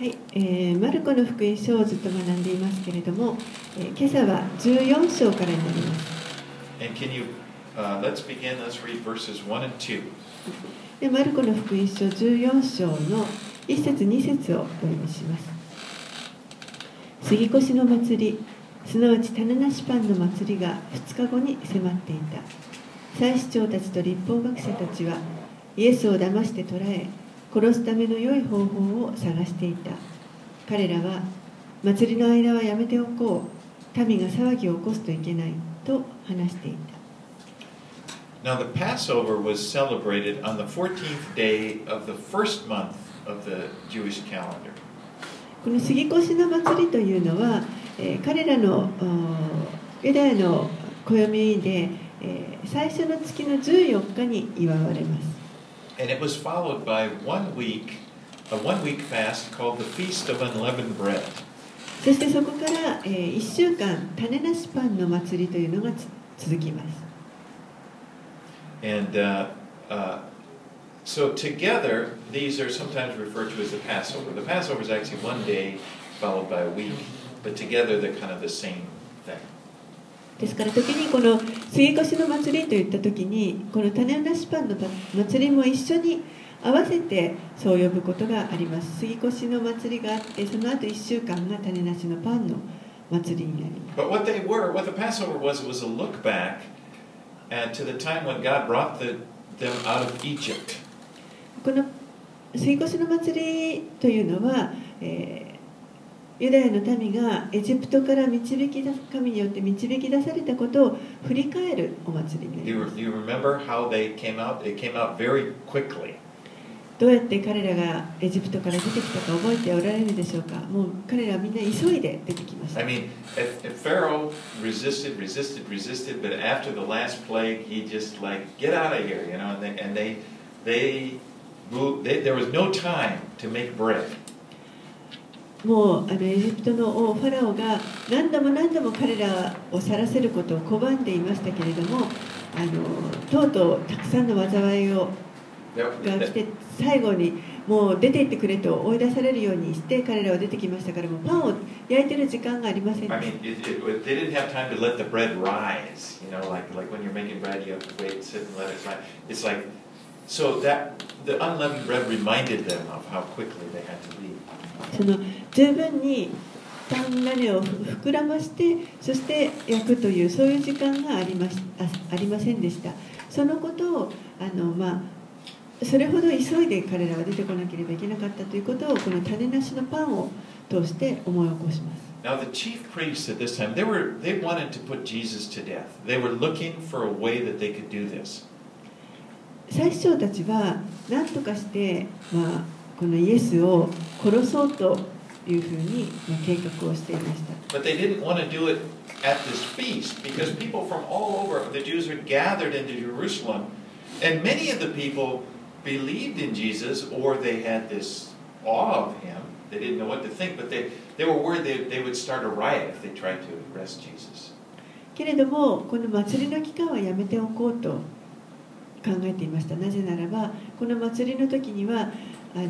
はい、えー、マルコの福音書をずっと学んでいますけれども、えー、今朝は14章からになります。And can you, uh, let's begin, let's read verses 1 and 2. でマルコの福音書14章の1節2節をお読みします。杉越の祭り、すなわち種なしパンの祭りが2日後に迫っていた。祭司長たちと立法学者たちはイエスを騙して捕らえ、殺すための良い方法を探していた彼らは祭りの間はやめておこう民が騒ぎを起こすといけないと話していた Now the Passover was celebrated on the 14th day of the first month of the Jewish calendar. この杉越の祭りというのは、えー、彼らのユダヤの暦で、えー、最初の月の14日に祝われます。and it was followed by one week, a one week fast called the Feast of Unleavened Bread. そしてそこから、えー、1週間種なしパンの祭りというのが続きます。And uh, uh, so together, these are sometimes referred to as the Passover. The Passover is actually one day followed by a week, but together they're kind of the same thing. ですから時にこの杉越の祭りといった時にこの種なしパンの祭りも一緒に合わせてそう呼ぶことがあります杉越の祭りがあってその後1週間が種なしのパンの祭りになります But what they were, what the Passover was, was a look back at to the time when God brought the, them out of Egypt. この杉越の祭りというのは、えーユダヤの民がエジプトから導き出神によって導き出されたことを振り返るお祭りになります。どうやって彼らがエジプトから出てきたか覚えておられるでしょうかもう彼らはみんな急いで出てきました。I mean, Pharaoh resisted, resisted, resisted, but after the last plague, he just like, get out of here, you know, and they, and they, they, moved, they there was no time to make bread. もうあのエジプトの王ファラオが何度も何度も彼らを去らせることを拒んでいましたけれどもあのとうとうたくさんの災いをが来て最後にもう出て行ってくれと追い出されるようにして彼らは出てきましたからもうパンを焼いてる時間がありませんでした。I mean, it, it, they didn't have time to let the bread rise. You know, like, like when you're making bread, you have to wait, sit and let it rise. It's like, so that the unleavened bread reminded them of how quickly they had to leave. その十分に単種を膨らましてそして焼くというそういう時間がありましあありませんでしたそのことをあの、まあ、それほど急いで彼らは出てこなければいけなかったということをこの種なしのパンを通して思い起こします。Now, the chief priests at this time, they, were, they wanted to put Jesus to death. They were looking for a way that they could do this. 最初たちは何とかして、まあ、このイエスを殺そうというふうに計画をしていました。But they didn't want to do it at this feast because people from all over, the Jews had gathered into Jerusalem, and many of the people believed in Jesus or they had this awe of him. They didn't know what to think, but they, they were worried they, they would start a riot if they tried to arrest Jesus. けれども、この祭りの期間はやめておこうと考えていました。なぜならば、この祭りの時には、あの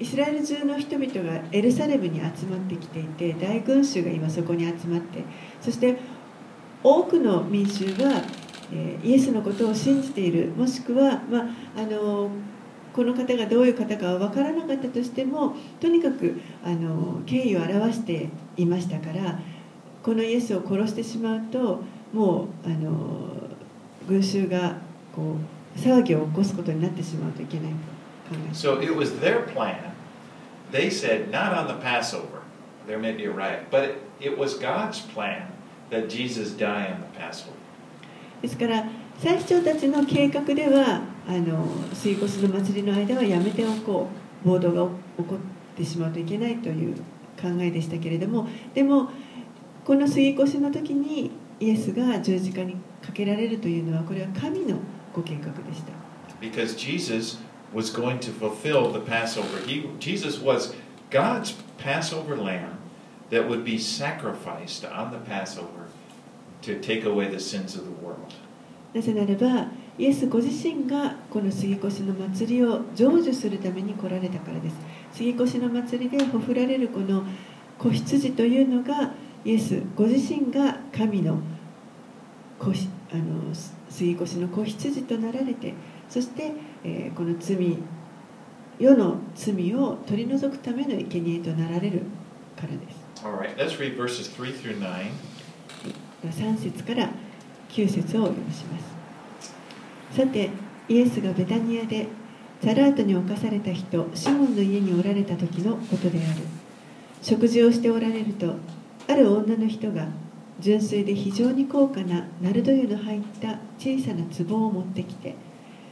イスラエル中の人々がエルサレムに集まってきていて大群衆が今そこに集まってそして多くの民衆が、え、イエスのことを信じているもしくは、まあ、あのこの方がどういう方かは分からなかったとしてもとにかくあの敬意を表していましたからこのイエスを殺してしまうともうあの群衆がこう騒ぎを起こすことになってしまうといけないと。So it was their plan. They said, not on the Passover. There may be a riot. But it, it was God's plan that Jesus die on the Passover. ですから最初たちの計画ではあの水越の祭りの間はやめておこう暴動が起こってしまうといけないという考えでしたけれどもでもこの水越の時にイエスが十字架にかけられるというのはこれは神のご計画でした。Because Jesus was going to fulfill the Passover. He, Jesus was God's Passover lamb that would be sacrificed on the Passover to take away the sins of the world. なぜならば、イエスご自身がこの杉越の祭りを成就するために来られたからです。杉越の祭りでほふられるこの子羊というのがイエスご自身が神の子ひあの杉越の子羊となられてそして、えーこの罪世の罪を取り除くための生贄となられるからです。All right, let's read verses 3 through 9. 3節から9節をお読みします。さてイエスがベタニアでサラートに侵された人シモンの家におられた時のことである。食事をしておられるとある女の人が純粋で非常に高価なナルド油の入った小さな壺を持ってきて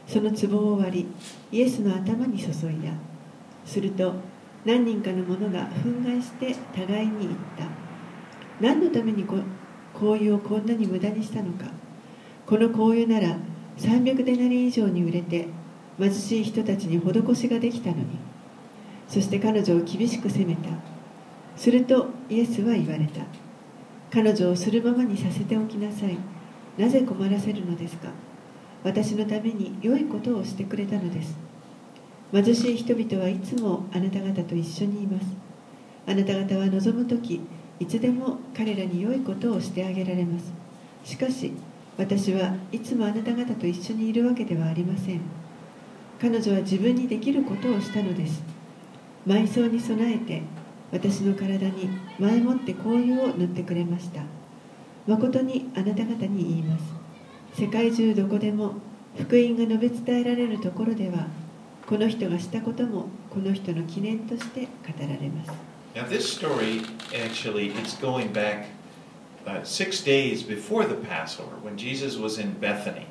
その壺を割りイエスの頭に注いだ。すると何人かの者が憤慨して互いに言った。何のためにこ香油をこんなに無駄にしたのか。この香油なら300デナリ以上に売れて貧しい人たちに施しができたのに。そして彼女を厳しく責めた。するとイエスは言われた。彼女をするままにさせておきなさい。なぜ困らせるのですか？私のために良いことをしてくれたのです。貧しい人々はいつもあなた方と一緒にいます。あなた方は望む時いつでも彼らに良いことをしてあげられます。しかし私はいつもあなた方と一緒にいるわけではありません。彼女は自分にできることをしたのです。埋葬に備えて私の体に前もって香油を塗ってくれました。誠にあなた方に言います。世界中どこでも福音が述べ伝えられるところではこの人がしたこともこの人の記念として語られます。Now, this story actually it's going back uh, six days before the Passover when Jesus was in Bethany.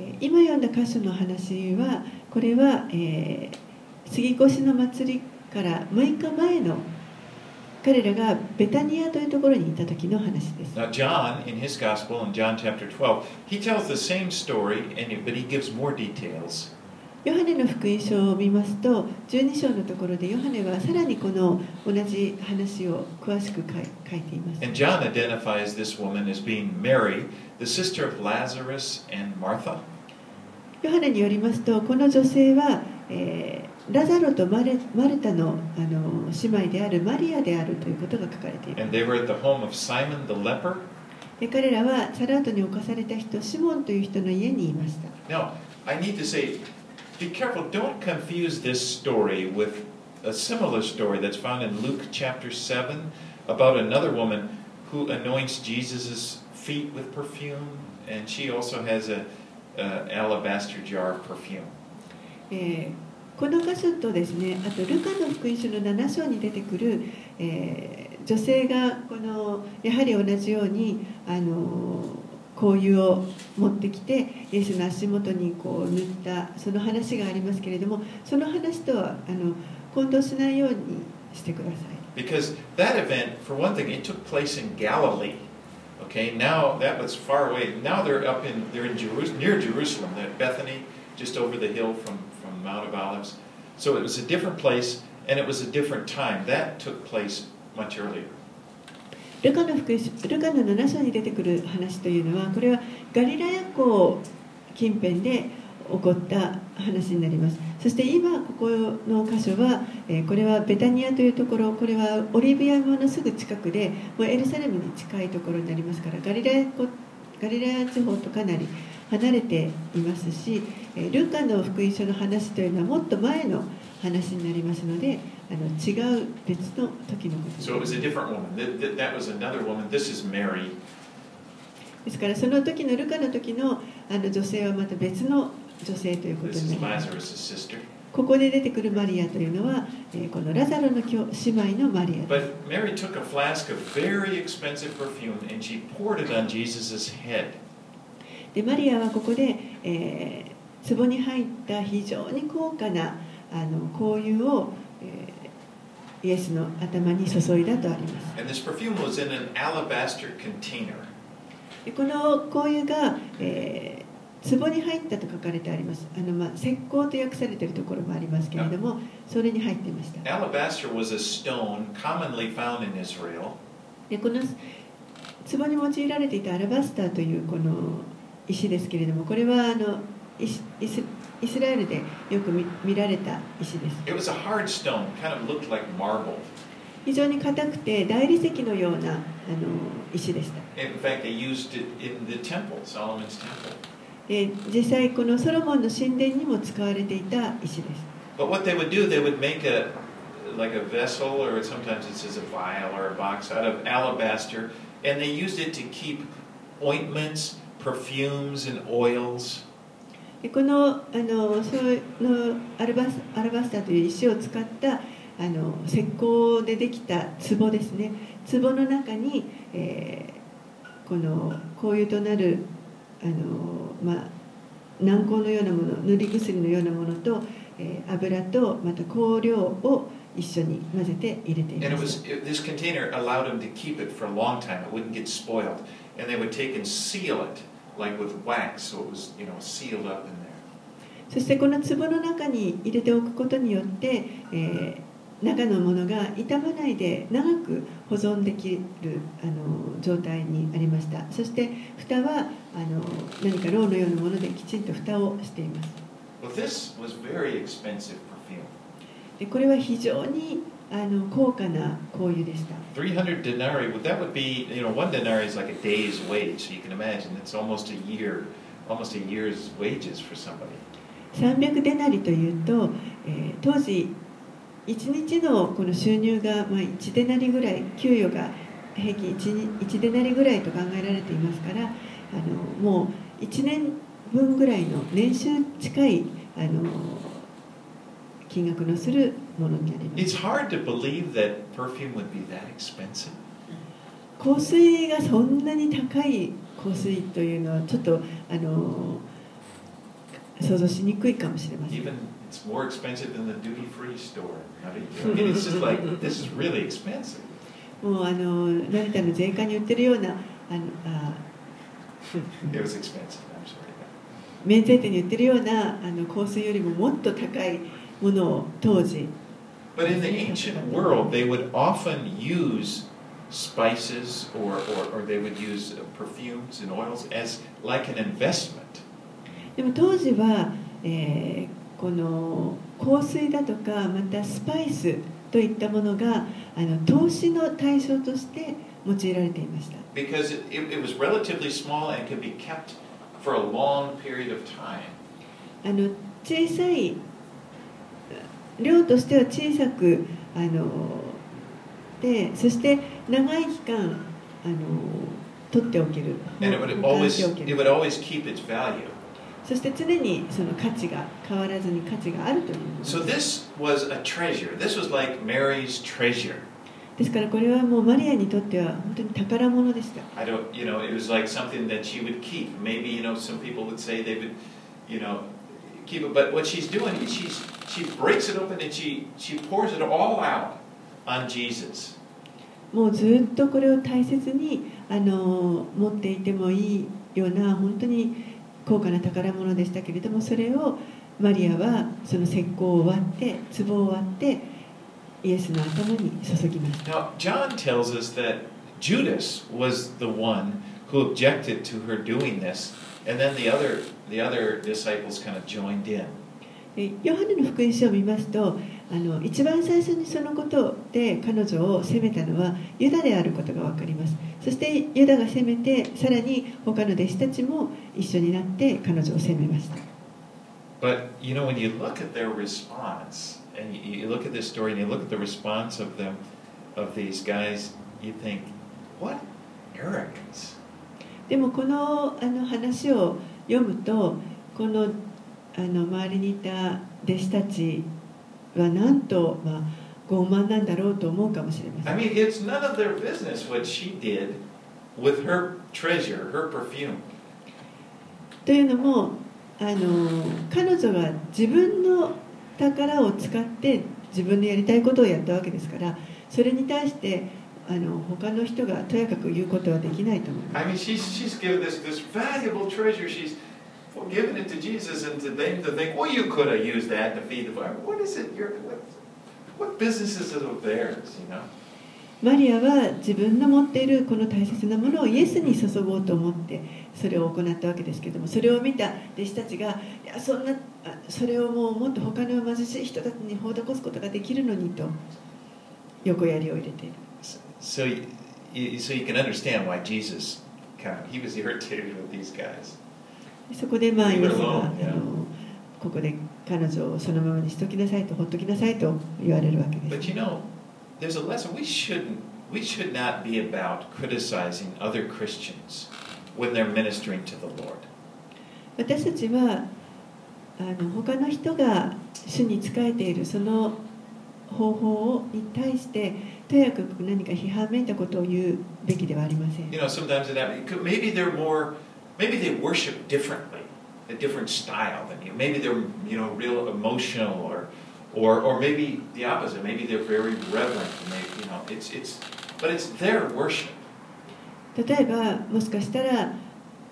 えー今読んだ箇所の話はこれは、えー杉越の祭りから6日前の彼らがベタニアというところにいた時の話です Now, John, in his gospel, in John chapter 12, he tells the same story, and, but he gives more details. ヨハネの福音書を見ますと12章のところでヨハネはさらにこの同じ話を詳しく書い書いています And John identifies this woman as being Mary, the sister of Lazarus and Martha. ヨハネによりますとこの女性は、えーラザロとマレマルタのあの姉妹であるマリアであるということが書かれている And they were at the home of Simon the leper. で彼らはサラートに侵された人シモンという人の家にいました Now, I need to say, be careful, don't confuse this story with a similar story that's found in Luke chapter 7 about another woman who anoints Jesus' feet with perfume, and she also has a, a alabaster jar of perfume. えー この箇所とですねあとルカの福音書の7章に出てくる、えー女性がこのやはり同じようにあの香油を持ってきてイエスの足元にこう塗ったその話がありますけれどもその話とはあの混同しないようにしてください。Because that event, for one thing, it took place in Galilee. Okay, now that was far away. Now they're up in they're in Jerusalem, near Jerusalem, that Bethany, just over the hill from, amount of Olives. So it was a different place and it was a different time. That took place much earlier. ルカの福音書ルカの7章に出てくる話というのはこれはガリラヤ湖近辺で起こった話になりますそして今ここの箇所は、えーこれはベタニアというところこれはオリビア山のすぐ近くでもうエルサレムに近いところになりますからガリラヤ湖ガリラヤ地方とかなり離れていますし、ルカの福音書の話というのはもっと前の話になりますので、あの違う別の時のことです。から、その時のルカの時の,あの女性はまた別の女性ということ。ここで出てくるマリアというのは、えー、このラザロの姉妹のマリアです。でマリアはここで、えー壺に入った非常に高価なあの香油を、えーイエスの頭に注いだとあります。And this perfume was in an alabaster container. でこの香油が、えー壺に入ったと書かれてあります。あのまあ石膏と訳されているところもありますけれども、それに入っていました。Alabaster was a stone commonly found in Israel. でこの壺に用いられていたアラバスターというこの石ですけれどもこれはあのイスイスイスラエルでよく見見られた石です It was a hard stone, kind of looked like marble. 非常に硬くて大理石のようなあの石でした In fact, they used it in the temple, Solomon's temple. で実際このソロモンの神殿にも使われていた石です But what they would do, they would make a like a vessel, or sometimes it says a vial or a box out of alabaster, and they used it to keep ointments, perfumes, and oils. でこのあのそうのアルバスアルバスターという石を使ったあの石膏でできた壺ですね。壺の中に、えーこの香油となるあの、まあ、軟膏のようなもの塗り薬のようなものと、えー油とまた香料を一緒に混ぜて入れていま was す and they would take and seal it like with wax, so it was you know sealed up in there. そしてこの壺の中に入れておくことによって、えー中のものが傷まないで長く保存できるあの状態にありましたそして蓋はあの何かろうのようなものできちんと蓋をしています Well, this was very expensive perfume. でこれは非常にあの高価な香油でした300 denarii, well, that would be, you know, one denarii is like a day's wage, so you can imagine it's almost a year, almost a year's wages for somebody. 300デナリというと、えー当時1日のこの収入が、まあ、1デナリぐらい給与が平均 1, 1デナリぐらいと考えられていますからあのもう1年分ぐらいの年収近いあの金額のするものになります It's hard to believe that perfume would be that expensive. 香水がそんなに高い香水というのはちょっとあの想像しにくいかもしれません Even it's more expensive than the duty-free store. How do you, I mean, it's just like this is really expensive. もうあの成田の税関に売ってるようなあのあ It was expensive. I'm sorry. 免税店に売ってるようなあの香水よりももっと高いものを当時 But in the ancient world, they would often use spices or, or, or they would use uh, perfumes and oils as like an investment. でも当時は、えーこの香水だとかまたスパイスといったものがあの投資の対象として用いられていました because it, it, it was relatively small and could be kept for a long period of time. あの小さい 量としては小さくあのでそして長い期間あの取っておける And it would 保管 always しておけ it る would always keep its value. そして常にその価値が変わらずに価値があるというもの So this was a treasure. This was like Mary's treasure. ですからこれはもうマリアにとっては本当に宝物でした I don't, you know, it was like something that she would keep. Maybe, you know, some people would say they would, you know, keep it. But what she's doing is she's, she breaks it open and she, she pours it all out on Jesus. もうずっとこれを大切にあの持っていてもいいような本当に高価な宝物でしたけれどもそれをマリアはその石膏を割って壺を割ってイエスの頭に注ぎました Now, John tells us that Judas was the one who objected to her doing this, And ヨハネの福音書を見ますと一番最初にそのことで彼女を責めたのはユダであることが分かります。そしてユダが責めてさらに他の弟子たちも一緒になって彼女を責めました。でもこのあの話を読むとこのあの周りにいた弟子たちはなんと、まあ、傲慢なんだろうと思うかもしれませ I ん mean, it's none of their business what she did with her treasure, her perfume. というのもあの彼女が自分の宝を使って自分のやりたいことをやったわけですからそれに対してあの他の人がとやかく言うことはできないと思います。マリアは自分の持っているこの大切なものをイエスに注ごうと思ってそれを行ったわけですけれどもそれを見た弟子たちがいやそ,んなそれをも,うもっと他の貧しい人たちに施すことができるのにと横槍を入れている。So you, so you can understand why Jesus kind of he was irritated with these guys. そこでまあイエスはあ.のここで彼女をそのままにしときなさいとほっときなさいと言われるわけです。But you know, there's a lesson we shouldn't we should not be about criticizing other Christians when they're ministering to the Lord. 私たちはあの他の人が主に仕えているその方法に対してとやかく何か批判めいたことを言うべきではありません You know, sometimes it happens. Maybe they're more, maybe they worship differently, a different style than you. Maybe they're, you know, real emotional, or, or, or maybe the opposite. Maybe they're very reverent. And they, you know, it's, it's, but it's their worship. 例えばもしかしたら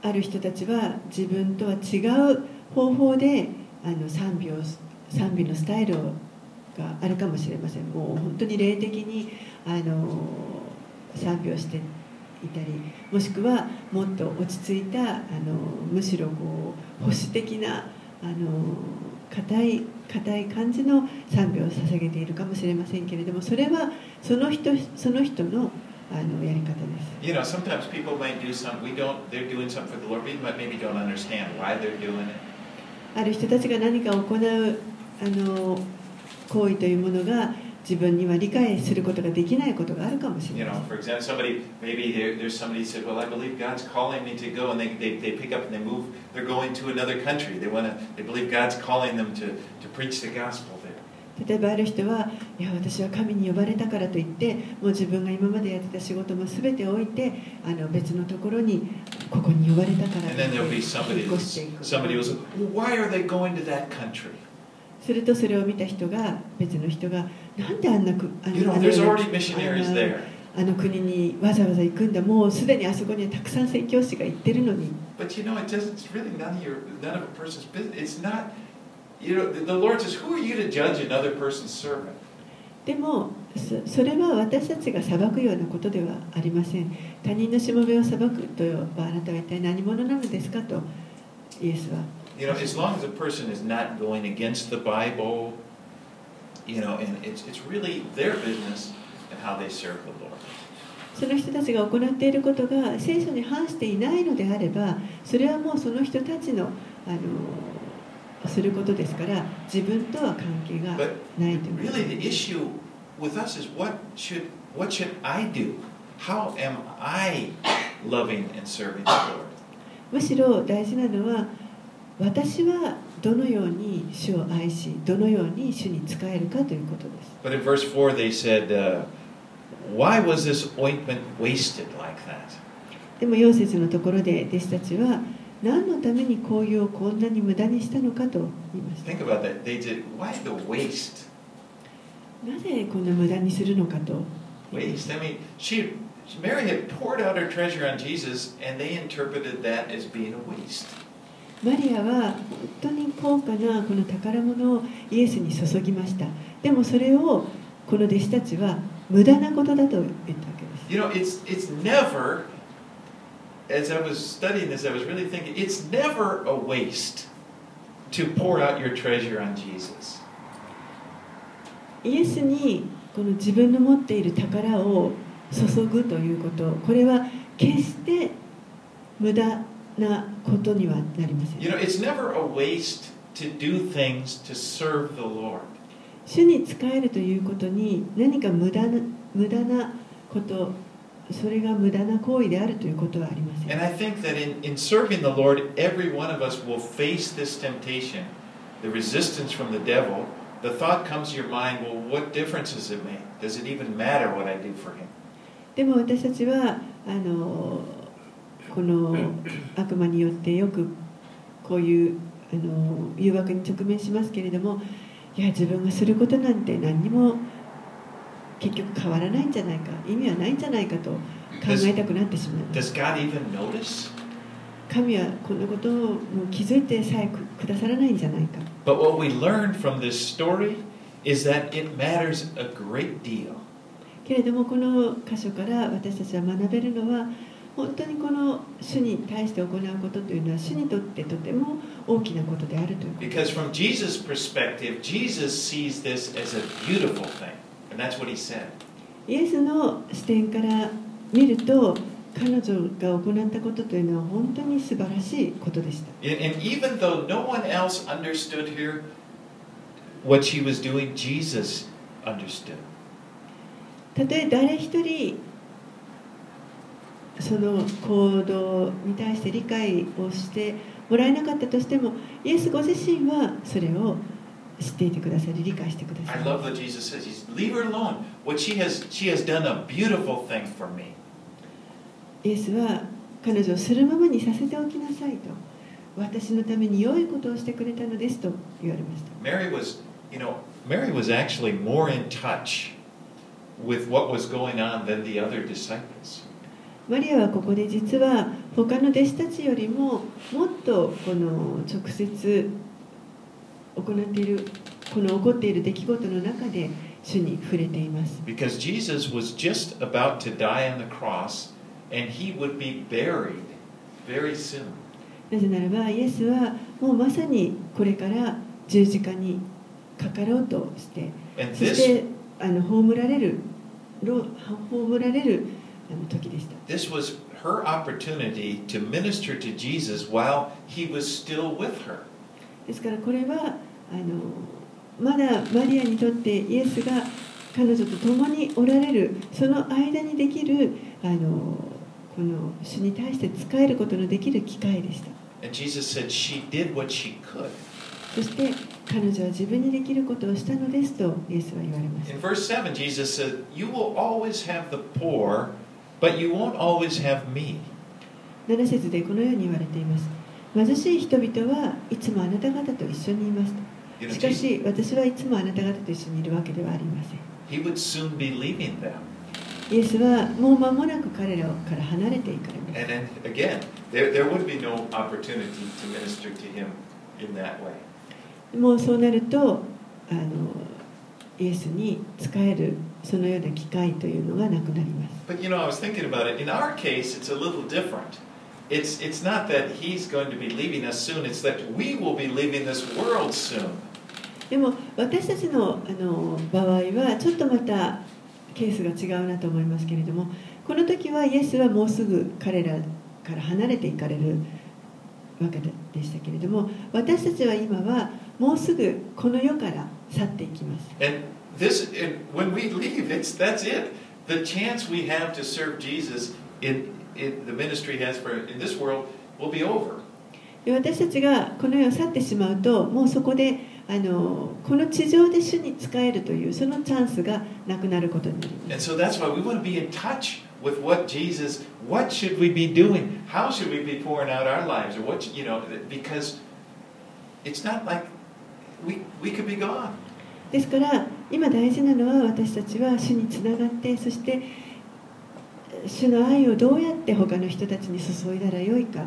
ある人たちは自分とは違う方法であの賛美を賛美のスタイルがあるかもしれませんもう本当に霊的にあの賛美をしていたりもしくはもっと落ち着いたあのむしろこう保守的なあの固い固い感じの賛美を捧げているかもしれませんけれどもそれはその人その人の,あのやり方です。ある人たちが何か行うあの行為というものが自分には理解することができないことがあるかもしれませ。例えばある人は、いや、私は神に呼ばれたからといって、もう自分が今までやってた仕事もすべて置いて、あの別のところに、ここに呼ばれたからといって、するとそれを見た人が別の人がなんであんな国にわざわざ行くんだもうすでにあそこにはたくさん宣教師が行ってるのに。でもそ,れは私たちが裁くようなことではありません。他人のしもべを裁くとはあなたは一体何者なのですか？とイエスは。You know, as long as a person is not going against the Bible, you know, and it's, it's really their business and how they serve the Lord. その人たちが行っていることが聖書に反していないのであればそれはもうその人たちのあのすることですから自分とは関係がないということ really, the issue with us is what should, what should I do? How am I loving and serving the Lord? むしろ大事なのは私はどのように主を愛しどのように主に仕えるかということです But in verse 4, they said, uh, Why was this ointment wasted like that? でも4節のところで弟子たちは何のために紅葉をこんなに無駄にしたのかと言いました Think about that. They did, why the waste? なぜこんな無駄にするのかと Waste. I mean, she, Mary had poured out her treasure on Jesus, and they interpreted that as being a waste. マリアは本当に高価なこの宝物をイエスに注ぎましたでもそれをこの弟子たちは無駄なことだと言ったわけです You know, it's it's never. As I was studying this, I was really thinking it's never a waste to pour out your treasure on Jesus. イエスにこの自分の持っている宝を注ぐということこれは決して無駄なことにはなりません You know, it's never a waste to do things to serve the Lord. 主に仕えるということに何か無駄な無駄なことそれが無駄な行為であるということはありません And I think that in, in serving the Lord, every one of us will face this temptation, the resistance from the devil. The thought comes to your mind, well, what difference does it make? Does it even matter what I do for him? でも私たちはあのこの 悪魔によってよくこういうあの誘惑に直面しますけれどもいや自分がすることなんて何にも結局変わらないんじゃないか意味はないんじゃないかと考えたくなってしまいます Does God even notice? 神はこんなことをもう気づいてさえくくださらないんじゃないか But what we learned from this story is that it matters a great deal. けれどもこの箇所から私たちは学べるのは本当にこの主に対して行うことというのは主にとってとても大きなことであるという。イエスの視点から見ると彼女が行ったことというのは本当に素晴らしいことでした。たとえ誰一人その行動に対して理解をしてもらえなかったとしてもイエスご自身はそれを知っていてくださり理解してください。イエスは彼女をするままにさせておきなさいと私のために良いことをしてくれたのですと言われました。マリは You know, Mary was actually more in touch with what was going on than the other disciples. マリアはここで実は他の弟子たちよりももっとこの直接行っているこの起こっている出来事の中で主に触れています Because Jesus was just about to die on the cross and he would be buried very soon. なぜならばイエスはもうまさにこれから十字架にかかろうとしてそしてあの葬られるろ葬られる時でした this was her opportunity to minister to Jesus while he was still with her. ですからこれはあのまだマリアにとってイエスが彼女と共におられるその間にできるあのこの主に対して仕えることのできる機会でした And Jesus said she did what she could. そして彼女は自分にできることをしたのですとイエスは言われます In verse 7, Jesus said, You will always have the poor, But you won't always have me. 7節でこのように言われています。貧しい人々はいつもあなた方と一緒にいます。しかし私はいつもあなた方と一緒にいるわけではありません。He イエスはもう間もなく彼らから離れていくもうそうなるとあのイエスに使えるそのような機会というのがなくなります But you know, I was thinking about it. In our case, it's a little different. It's, it's not that he's going to be leaving us soon, it's that we will be leaving this world soon. でも私たちのあの場合はちょっとまたケースが違うなと思いますけれどもこの時はイエスはもうすぐ彼らから離れていかれるわけでしたけれども私たちは今はもうすぐこの世から去っていきます And this, and when we leave, it's, that's it. The chance we have to serve Jesus in, in the ministry he has for in this world will be over. で私たちがこの世を去ってしまうともうそこであのこの地上で主に仕えるというそのチャンスがなくなることになります And so that's why we want to be in touch with what Jesus, what should we be doing? How should we be pouring out our lives? Or what, you know, because it's not like we, we could be gone. ですから今大事なのは私たちは主につながってそして主の愛をどうやって他の人たちに注いだらよいか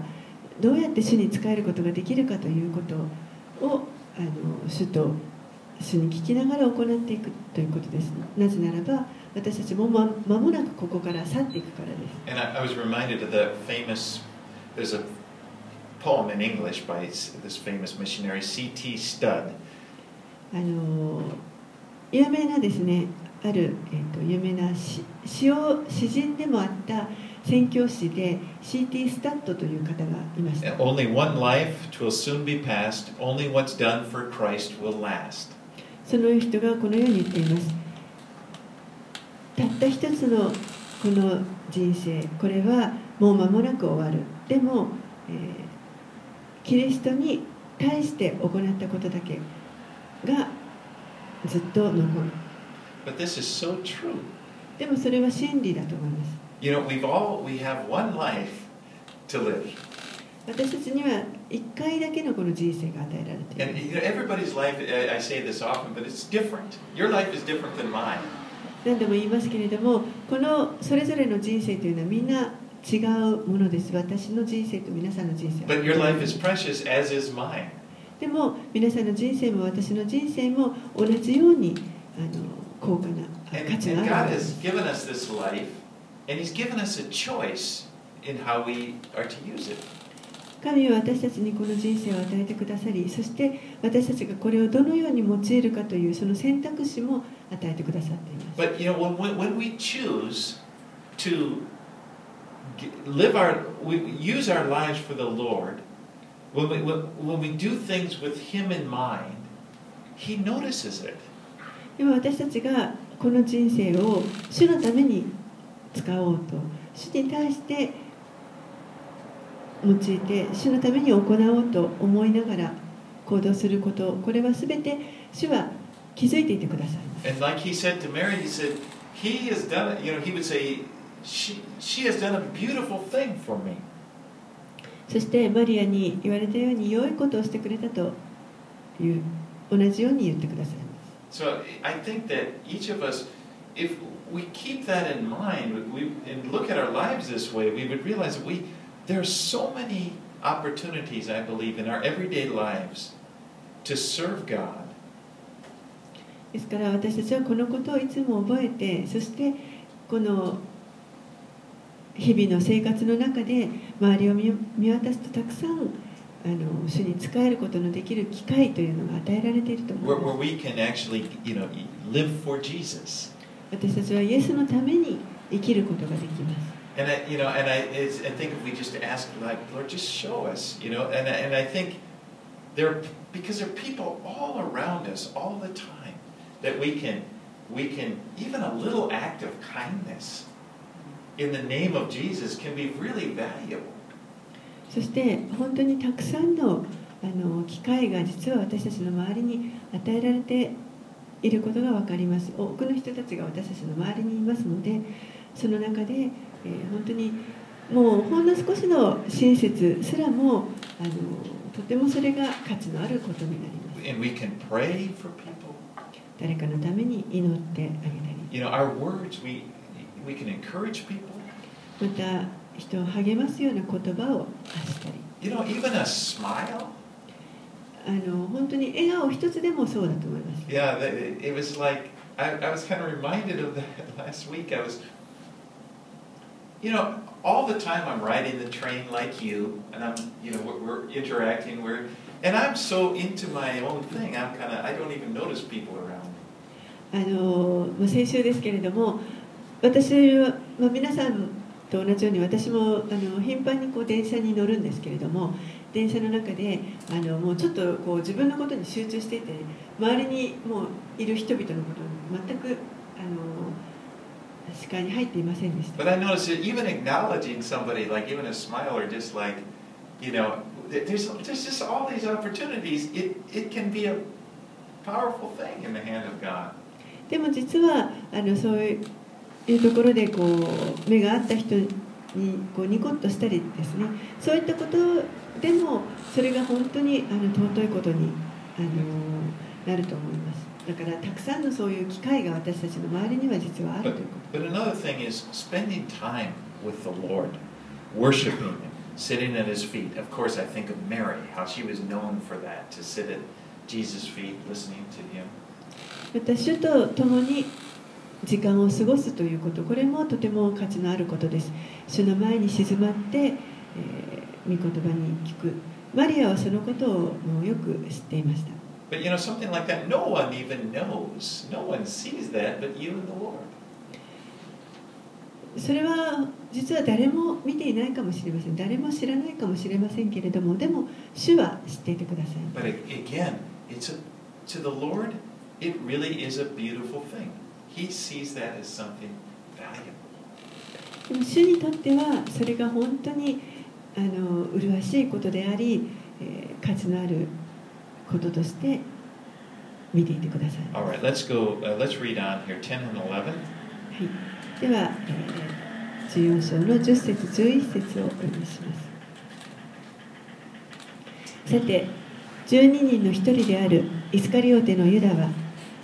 どうやって主に仕えることができるかということをあの主と主に聞きながら行っていくということですなぜならば私たちもま間もなくここから去っていくからです And I, I was reminded of the famous, there's a poem in English by this famous missionary C.T. Studd. あの有名なですねある、えー、と有名な詩詩を詩人でもあった宣教師で C.T. スタッドという方がいました Only one life, twill soon be past. Only what's done for Christ will last. その人がこのように言っていますたった一つのこの人生これはもう間もなく終わるでも、えーキリストに対して行ったことだけがずっと残る。But this is so、でもそれは真理だと思います。You know, we've all, we have one life to live. 私たちには一回だけのこの人生が与えられている。You know, 何度も言いますけれども、このそれぞれの人生というのはみんな違うものです。私の人生と皆さんの人生は。But your life is precious, as is mine. でも皆さんの人生も私の人生も同じようにあの高価な価値がある。神は私たちにこの人生を与えてくださりそして私たちがこれをどのように用いるかというその選択肢も与えてくださっています。But, you know, when, when we choose to live our, we use our lives for the Lord, when we, when, when we do things with Him in mind, He notices it. でも私たちがこの人生を主のために使おうと主に対して用いて主のために行おうと思いながら行動することこれは全て主は気づいていてください And like He said to Mary, He said, He has done it, you know, He would say, she, she has done a beautiful thing for me. そしてマリアに言われたように良いことをしてくれたという同じように言ってくださいます So I think that each of us, if we keep that in mind we, and look at our lives this way, we would realize that we there are so many opportunities, I believe, in our everyday lives to serve God. ですから私たちはこのことをいつも覚えてそしてこの日々の生活の中で周りを見見渡すとたくさんあの主に仕えることのできる機会というのが与えられていると思いま where we can actually, you know, live for Jesus. す私たちはイエスのために生きることができます And I, you know, and I, it's, I think if we just ask, like, Lord, just show us, you know, and, I- and I think there, because there are people all around us all the time that we can, we can, even a little act of kindness in the name of Jesus can be really valuable. そして本当にたくさんのあの機会が実は私たちの周りに与えられていることが分かります多くの人たちが私たちの周りにいますのでその中で、えー本当にもうほんの少しの親切すらもあのとてもそれが価値のあることになります And we can pray for people. 誰かのために祈ってあげたり You know, our words, we, we can encourage people. また人を励ますような言葉を発したり You know, even a smile. あの本当に笑顔一つでもそうだと思います Yeah, that- it was like I, I was kind of reminded of that last week. I was, you know, all the time I'm riding the train like you, and I'm, you know, we're, we're interacting. We're, and I'm so into my own thing. I'm kind of I don't even notice people around me. あのまあ先週ですけれども 私は、まあ、皆さんと同じように私もあの頻繁にこう電車に乗るんですけれども電車の中であのもうちょっとこう自分のことに集中していて周りにもういる人々のことに全くあの視界に入っていませんでした。でも実はあのそういうところでこう目が合った人にこうニコッとしたりですねそういったことでもそれが本当にあの尊いことにあのなると思いますだからたくさんのそういう機会が私たちの周りには実はあるというこ But another thing is spending time with the Lord, worshiping Him, sitting at His feet. Of course, I think of Mary, how she was known for that, to sit at Jesus' feet, listening to Him. とまた主と共に時間を過ごすということこれもとても価値のあることです。主の前に静まって、えー、御言葉に聞く。マリアはそのことをもうよく知っていました。それは実は誰も見ていないかもしれません。誰も知らないかもしれませんけれどもでも主でも主は知っていてください。He sees that as something valuable. でも主にとってはそれが本当にあの麗しいことであり、えー価値のあることとして見ていてください、All right, let's go, uh, let's read on here 10 and 11. はい、では、えー14章の10節11節をお読みしますさて12人の一人であるイスカリオテのユダは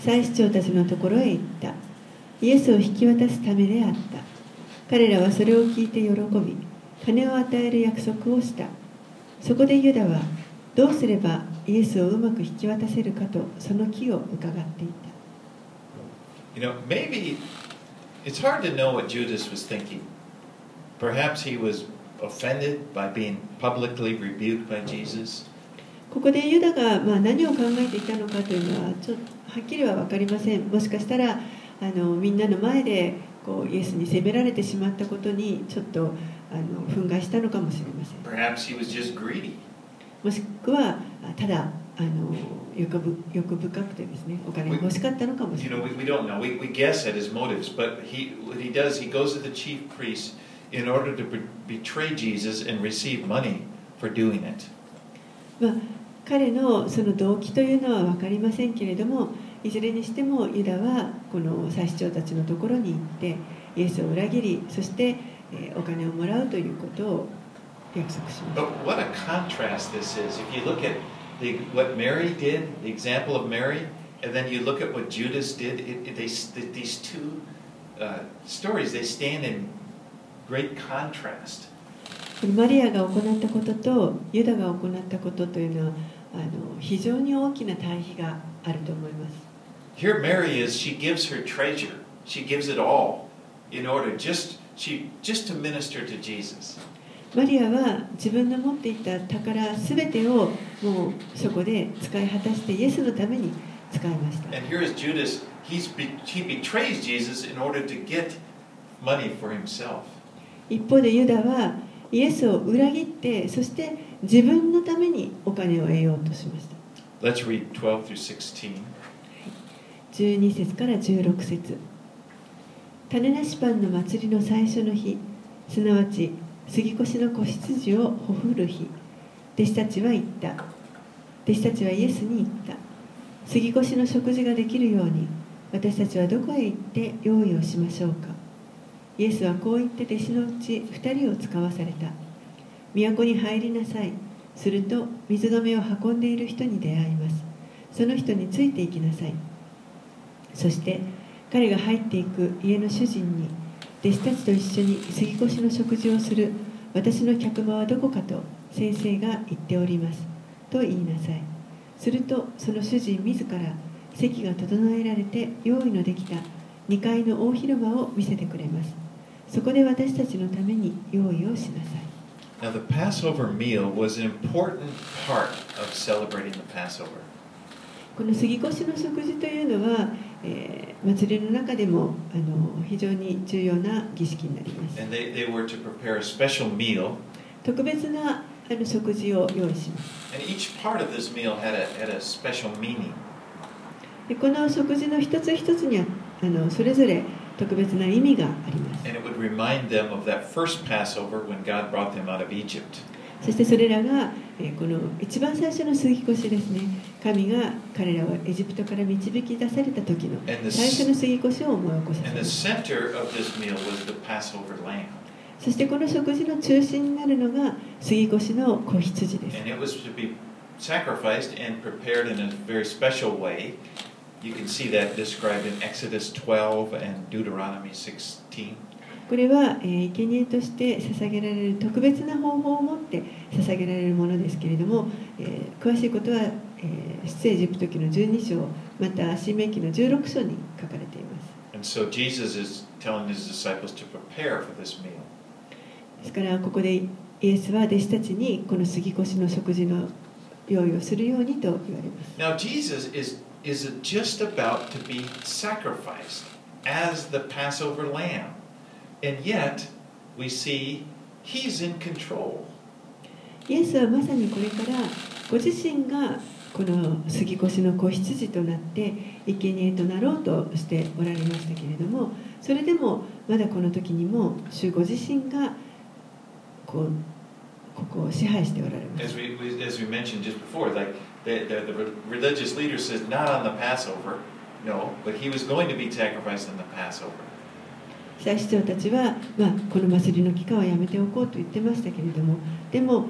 祭司長たちのところへ行ったイエスを引き渡すためであった彼らはそれを聞いて喜び金を与える約束をしたそこでユダはどうすればイエスをうまく引き渡せるかとその木を伺っていた You know, maybe it's hard to know what Judas was thinking. Perhaps he was offended by being publicly rebuked by Jesus. ここでユダがまあ何を考えていたのかというのはちょっとははっきりは分かりません。もしかしたらあのみんなの前でこうイエスに責められてしまったことにちょっとあの憤慨したのかもしれません。もしくはただあの欲深くてですねお金が欲しかったのかもしれません。まあ、彼のその動機というのは分かりませんけれども。いずれにしてもユダはこの祭司長たちのところに行ってイエスを裏切りそして、えーお金をもらうということを約束しました But what a contrast this is. If you look at the, what Mary did, the example of Mary, and then you look at what Judas did, it, it- they, these two uh, stories, they stand in great contrast. マリアが行ったこととユダが行ったことというのはあの非常に大きな対比があると思います Here Mary is, she gives her treasure. She gives it all in order just, she, just to minister to Jesus. マリアは自分の持っていた宝すべてをもうそこで使い果たしてイエスのために使いました And here is Judas, he's be, he betrays Jesus in order to get money for himself. 一方でユダはイエスを裏切ってそして自分のためにお金を得ようとしました Let's read 12 through 16. 12節から16節。種なしパンの祭りの最初の日すなわち杉越の子羊をほふる日弟子たちは言った。弟子たちはイエスに言った。杉越の食事ができるように私たちはどこへ行って用意をしましょうか。イエスはこう言って弟子のうち2人を使わされた。都に入りなさい。すると水がめを運んでいる人に出会います。その人についていきなさい。そして彼が入っていく家の主人に弟子たちと一緒に杉越の食事をする私の客間はどこかと先生が言っておりますと言いなさい。するとその主人自ら席が整えられて用意のできた2階の大広間を見せてくれます。そこで私たちのために用意をしなさい。Now, the Passover meal was an important part of celebrating the Passover. この杉越の食事というのは、えー、祭りの中でもあの非常に重要な儀式になります。特別なあの食事を用意します。この食事の一つ一つにはあのそれぞれ特別な意味があります。そしてそれらが、えー、この一番最初の杉越しですね。神が彼らをエジプトから導き出された時の最初の杉越を思い起こさせ.そしてこの食事の中心になるのが杉越の子羊です sacrificed and prepared in a very special way. You can see that described in Exodus 12 and Deuteronomy 16. これは、えー、生贄として捧げられる特別な方法を持って捧げられるものですけれども、えー詳しいことは、えー出エジプト記の12章また新明記の16章に書かれています And so Jesus is telling his disciples to prepare for this meal. ですからここでイエスは弟子たちにこの杉越の食事の用意をするようにと言われます Now, Jesus is, is just about to be sacrificed as the Passover lamb. And yet, we see he's in control. イエスはまさにこれからご自身がこの杉越の子羊となって生贄となろうとしておられましたけれどもそれでもまだこの時にも主ご自身がこ,うここを支配しておられました。最市長たちは、まあ、この祭りの期間はやめておこうと言ってましたけれどもでも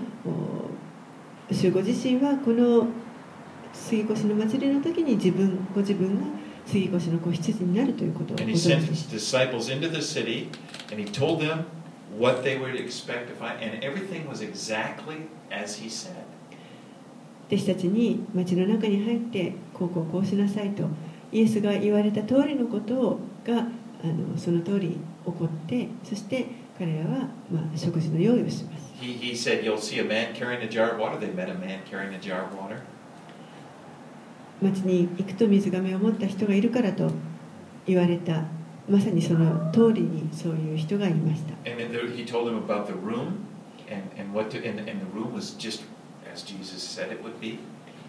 主ご自身はこの杉越の祭りの時に自分ご自分が杉越の子羊になるということを言っていた。弟子たちに町の中に入ってこうこうこうしなさいとイエスが言われた通りのことがあのその通り起こってそして彼らはまあ食事の用意をします。町に行くと水がめを持った人がいるからと言われたまさにその通りにそういう人がいました。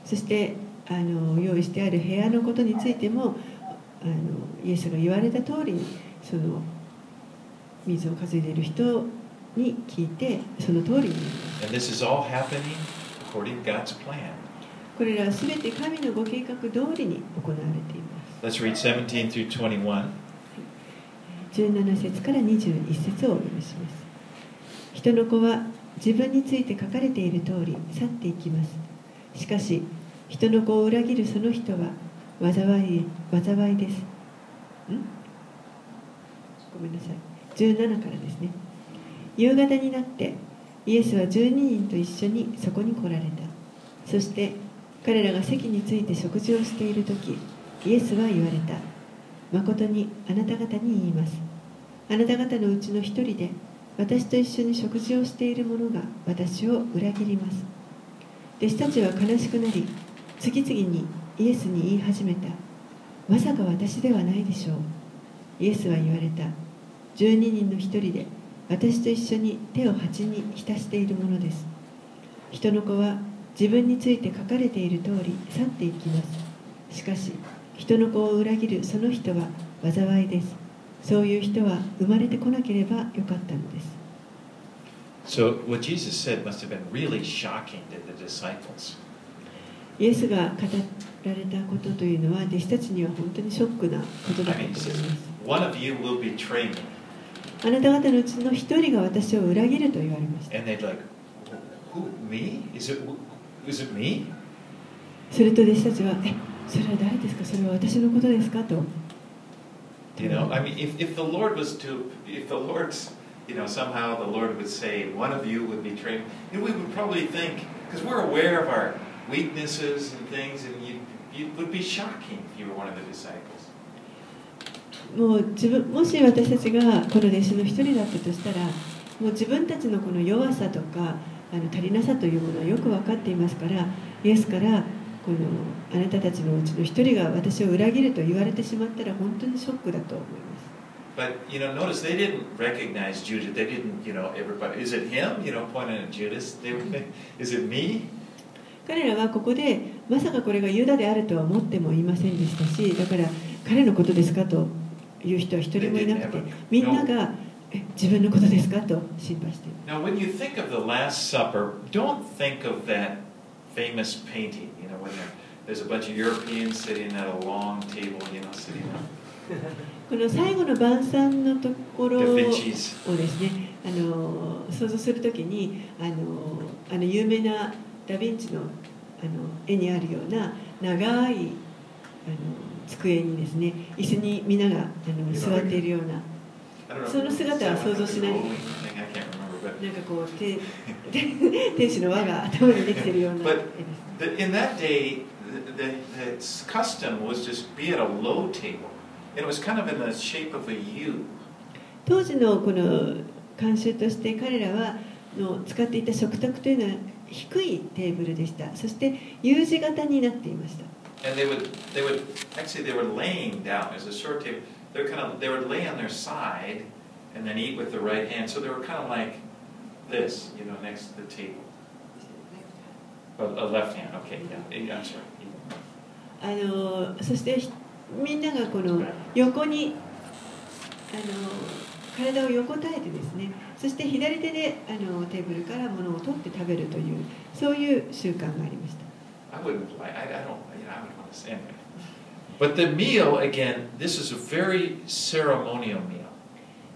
そしてあの用意してある部屋のことについてもあのイエスが言われた通りにその水をかずいている人に聞いてその通りに。これらは全て神のご計画通りに行われています。Let's read 17 through 21. 17節から21節をお読みします。人の子は自分について書かれている通り去っていきます。しかし人の子を裏切るその人は災い災いです。ん？ごめんなさい。17からですね。夕方になってイエスは12人と一緒にそこに来られた。そして彼らが席について食事をしている時イエスは言われた。誠にあなた方に言います。あなた方のうちの一人で私と一緒に食事をしている者が私を裏切ります。弟子たちは悲しくなり次々にイエスに言い始めた。まさか私ではないでしょう。イエスは言われた。12人の一人で私と一緒に手を鉢に浸しているものです。人の子は自分について書かれている通り去っていきますしかし人の子を裏切るその人は災いですそういう人は生まれてこなければよかったのです So, what Jesus said must have been really shocking to the disciples. イエスが語られたことというのは弟子たちには本当にショックなことだったと思います One of you will betray me. あなた方のうちの一人が私を裏切ると言われました And they'd like, Who, me? Is it, is it me? すると弟子たちは「えそれは誰ですかそれは私のことですか?」と You know, I mean, if, if the Lord was to, if the Lord's, you know, somehow the Lord would say, one of you would betray me, you know, we would probably think, because we're aware of our weaknesses and things, and you, you would be shocking if you were one of the disciples. もう自分もし私たちがこの弟子の一人だったとしたらもう自分たちのこの弱さとかあの足りなさというものはよく分かっていますからイエスからこのあなたたちのうちの一人が私を裏切ると言われてしまったら本当にショックだと思います But, you know, notice they didn't recognize Judas. They didn't, you know, everybody, is it him? You know, pointing at Judas? They is it me? 彼らはここでまさかこれがユダであるとは思ってもいませんでしたしだから彼のことですかという人は一人もいなくてみんながえ自分のことですかと心配している Now, when you think of the Last Supper, don't think of that famous painting, you know, when there, there's a bunch of Europeans sitting at a long table, you know, sitting on この最後の晩餐のところを.ですねあの想像するときにあのあの有名なダ・ヴィンチのあの絵にあるような長いあの机にですね椅子にみんながあの座っているような.その姿は想像しないなんかこうて天使の輪が頭にできているような絵 But です the, in that day, the, the, custom was just be at a low table, and it was kind of in the shape of a U. 当時のこの慣習として彼らはの使っていた食卓というのは低いテーブルでしたそして U 字型になっていました And they would, they would actually they were laying down. There's a short table. They're kind of they would lay on their side and then eat with the right hand. So they were kind of like this, you know, next to the table. A, a left hand. Okay, yeah. I'm sorry. あのそしてひみんながこの横にあの体を横たえてですねそして左手であのテーブルから物を取って食べるというそういう習慣がありました I wouldn't like. I, I don't. You know, I wouldn't want to say anyway. But the meal again. This is a very ceremonial meal.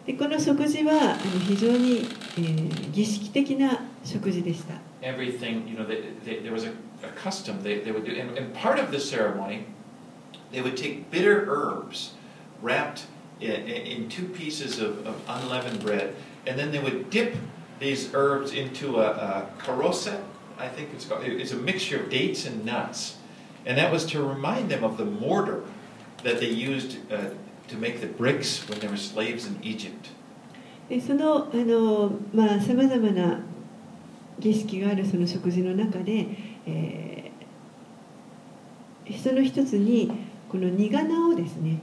でこの食事はあの非常に、えー儀式的な食事でした everything, you know, they, they, there was a, a custom they, they would do. And, and part of the ceremony, they would take bitter herbs wrapped in, in two pieces of, of unleavened bread, and then they would dip these herbs into a, a caroset, I think it's called. It's a mixture of dates and nuts. And that was to remind them of the mortar that they used uh, to make the bricks when there were slaves in Egypt. でそのあのまあさまざまな儀式があるその食事の中で、えーその一つにこの苦菜をですね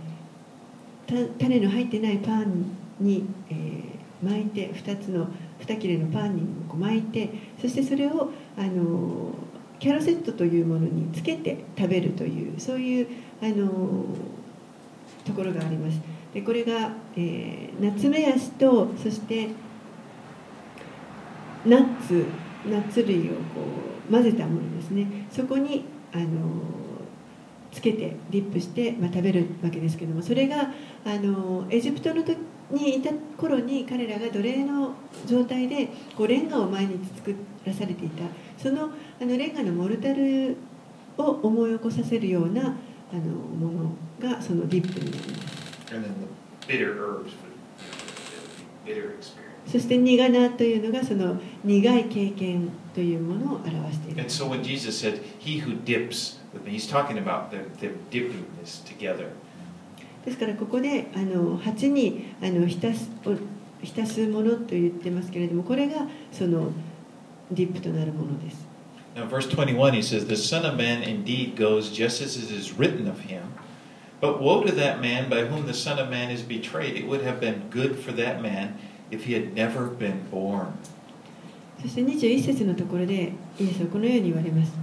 た種の入ってないパンに、えー巻いて2つの2切れのパンにこう巻いてそしてそれをあのキャロセットというものにつけて食べるというそういうあのところがあります。でこれが、えー、ナツメヤシとそしてナッツナッツ類をこう混ぜたものですね。そこにあのつけてディップして、まあ、食べるわけですけどもそれがあのエジプトの時にいた頃に彼らが奴隷の状態でこうレンガを毎日作らされていた。その,あのレンガのモルタルを思い起こさせるようなあのものがそのディップになります。そして苦なというのがその苦い経験というものを表しているそして、ですからここであの鉢にあの浸,す浸すものと言ってますけれどもこれがその。うんディップとなるものです Now, verse 21, he says, The Son of Man indeed goes just as it is written of him. But woe to that man by whom the Son of Man is betrayed. It would have been good for that man if he had never been born. そして21節のところでイエスはこのように言われます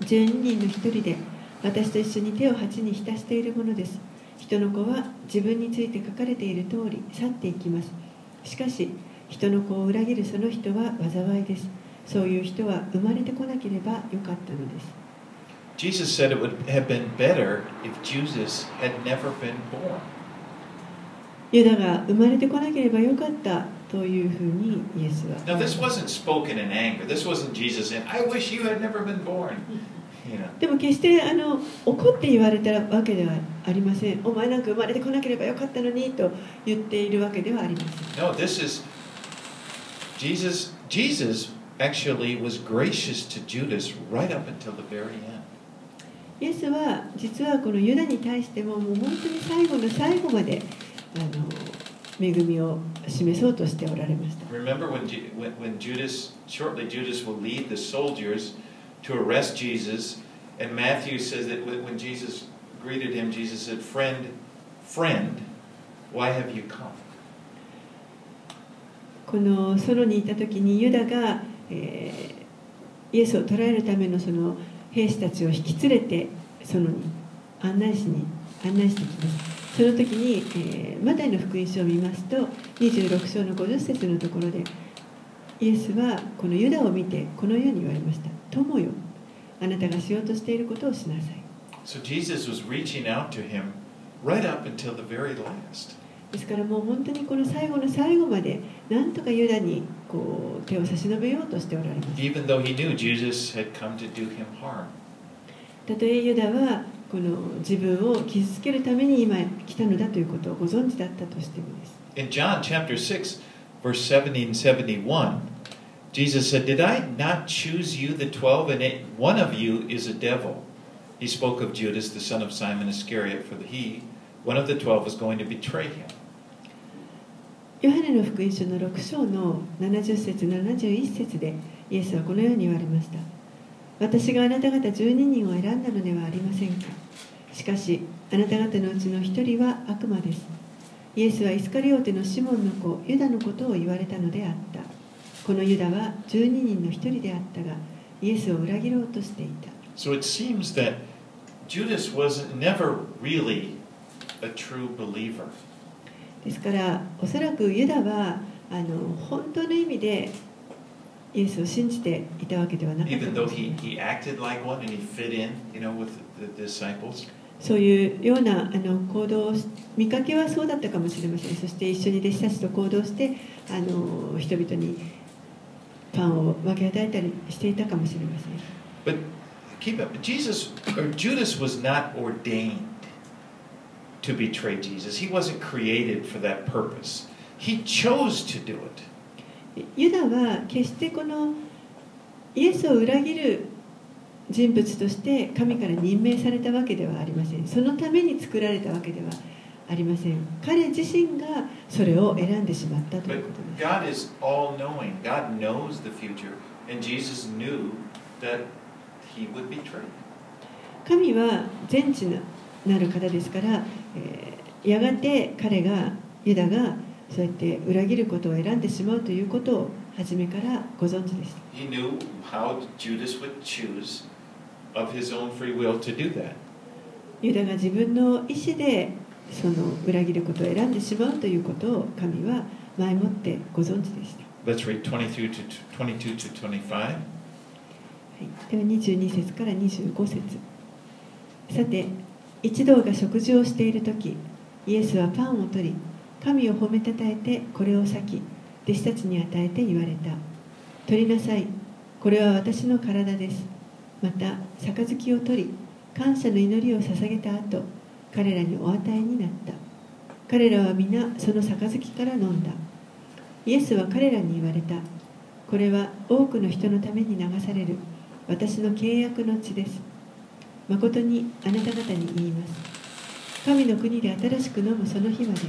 12人の一人で私と一緒に手を鉢に浸しているものです人の子は自分について書かれている通り去っていきますしかし人の子を裏切るその人は災いですそういう人は生まれてこなければよかったのです Jesus said it would have been better if Jesus had never been born. ユダが生まれてこなければよかったというふうにイエスは Now, this wasn't spoken in anger. This wasn't Jesus saying, I wish you had never been born. You know. でも決してあの怒って言われたわけではありませんお前なんか生まれてこなければよかったのにと言っているわけではありません No, this is Jesus. Jesus actually was gracious to Judas right up until the very end. イエスは実はこのユダに対してももう本当に最後の最後まであの恵みを示そうとしておられました Remember when, Ju- when, when Judas, shortly Judas will lead the soldiers to arrest Jesus, and Matthew says that when when Jesus greeted him, Jesus said, Friend, friend, why have you come? このソロにいた時にユダが、えーイエスを捕らえるためのその兵士たちを引き連れてソロに案内しに案内してきます。その時に、えーマタイの福音書を見ますと26章の50節のところでイエスはこのユダを見てこのように言われました「友よあなたがしようとしていることをしなさい」So Jesus was reaching out to him right up until the very last. ですからもう本当にこの最後の最後までなんとかユダにこう手を差し伸べようとしておられます Even though he knew Jesus had come to do him harm. たとえユダはこの自分を傷つけるために今来たのだということをご存知だったとしてもです In John chapter 6, verse 70 and 71, Jesus said, Did I not choose you, the twelve, and it, one of you is a devil? He spoke of Judas, the son of Simon Iscariot, for he, one of the twelve, was going to betray him. ヨハネの福音書の6章の70節71節でイエスはこのように言われました。私があなた方12人を選んだのではありませんか。しかしあなた方のうちの1人は悪魔です。イエスはイスカリオテのシモンの子ユダのことを言われたのであった。このユダは12人の1人であったがイエスを裏切ろうとしていた。So it seems that Judas was never really a true believer. ですからおそらくユダはあの本当の意味でイエスを信じていたわけではなかった.そういうようなあの行動をし見かけはそうだったかもしれませんそして一緒に弟子たちと行動してあの人々にパンを分け与えたりしていたかもしれません But keep up. Jesus or Judas was not ordained to betray Jesus. He wasn't created for that purpose. He chose to do it. ユダは決してこのイエスを裏切る人物として神から任命されたわけではありませんそのために作られたわけではありません彼自身がそれを選んでしまったということです God is all knowing. God knows the future. And Jesus knew that he would betray. 神は全知なる方ですから、えーやがて彼がユダがそうやって裏切ることを選んでしまうということを初めからご存知でした.ユダが自分の意思でその裏切ることを選んでしまうということを神は前もってご存知でした、Let's read 22 to 22 to 25. はい、では22節から25節さて一同が食事をしている時イエスはパンを取り神を褒めたたえてこれを裂き弟子たちに与えて言われた。取りなさいこれは私の体です。また杯を取り感謝の祈りを捧げた後彼らにお与えになった。彼らは皆その杯から飲んだ。イエスは彼らに言われた。これは多くの人のために流される私の契約の血です。誠にあなた方に言います。神の国で新しく飲むその日まで